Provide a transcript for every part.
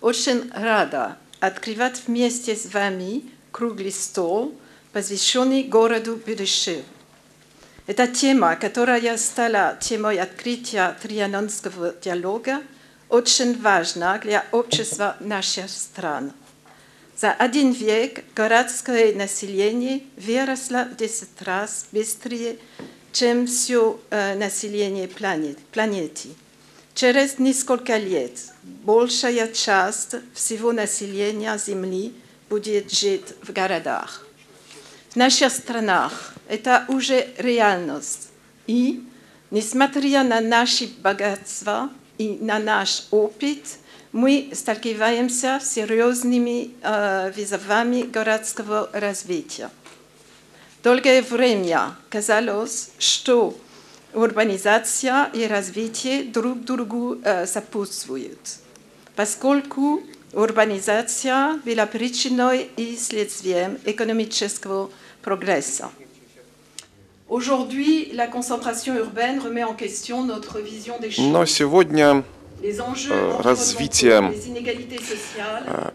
очень рада открывать вместе с вами круглый стол, посвященный городу будущего. Эта тема, которая стала темой открытия Трианонского диалога, очень важна для общества наших стран. За один век городское население выросло в 10 раз быстрее, чем все э, население планет, планеты. Через несколько лет большая часть всего населения Земли будет жить в городах. В наших странах это уже реальность. И, несмотря на наши богатства и на наш опыт, мы сталкиваемся с серьезными э, вызовами городского развития. Долгое время казалось, что урбанизация и развитие друг другу э, сопутствуют, поскольку урбанизация была причиной и следствием экономического прогресса. Aujourd'hui, la concentration urbaine remet en question notre vision des choses. Но сегодня Развитие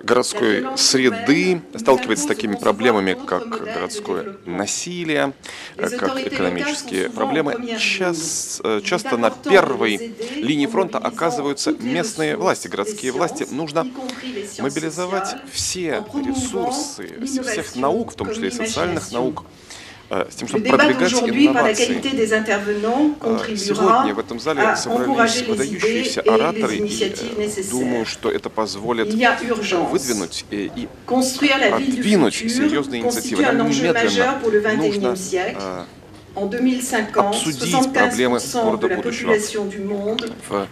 городской среды сталкивается с такими проблемами, как городское насилие, как экономические проблемы. Сейчас, часто на первой линии фронта оказываются местные власти, городские власти. Нужно мобилизовать все ресурсы всех наук, в том числе и социальных наук, с тем, чтобы продвигать инновации. Сегодня в этом зале собрались выдающиеся ораторы, и думаю, что это позволит выдвинуть и отдвинуть серьезные инициативы. Нам немедленно нужно обсудить проблемы города будущего. в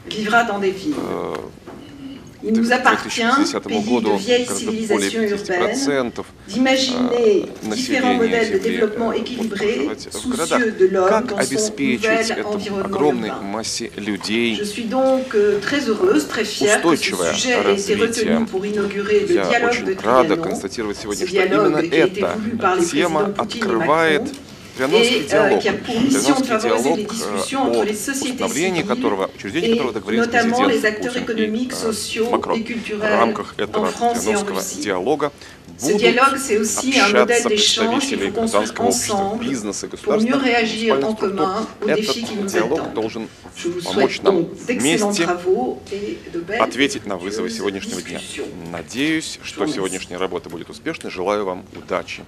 Il nous appartient, pays de vieille civilisation urbaine, d'imaginer différents modèles de développement équilibrés, soucieux de l'homme dans son nouvel environnement Je suis donc très heureuse, très fière que ce sujet ait été retenu pour inaugurer le dialogue de Trianon. Ce dialogue qui a été voulu par les présidents Poutine et Macron Трианонский диалог, Трианонский диалог, о установлении которого, учреждении которого договорились президент Путин и Макрон. В рамках этого Трианонского диалога будут общаться представители гражданского общества, бизнеса, государственных муниципальных структур. Этот диалог должен помочь нам вместе ответить на вызовы сегодняшнего дня. Надеюсь, что сегодняшняя работа будет успешной. Желаю вам удачи.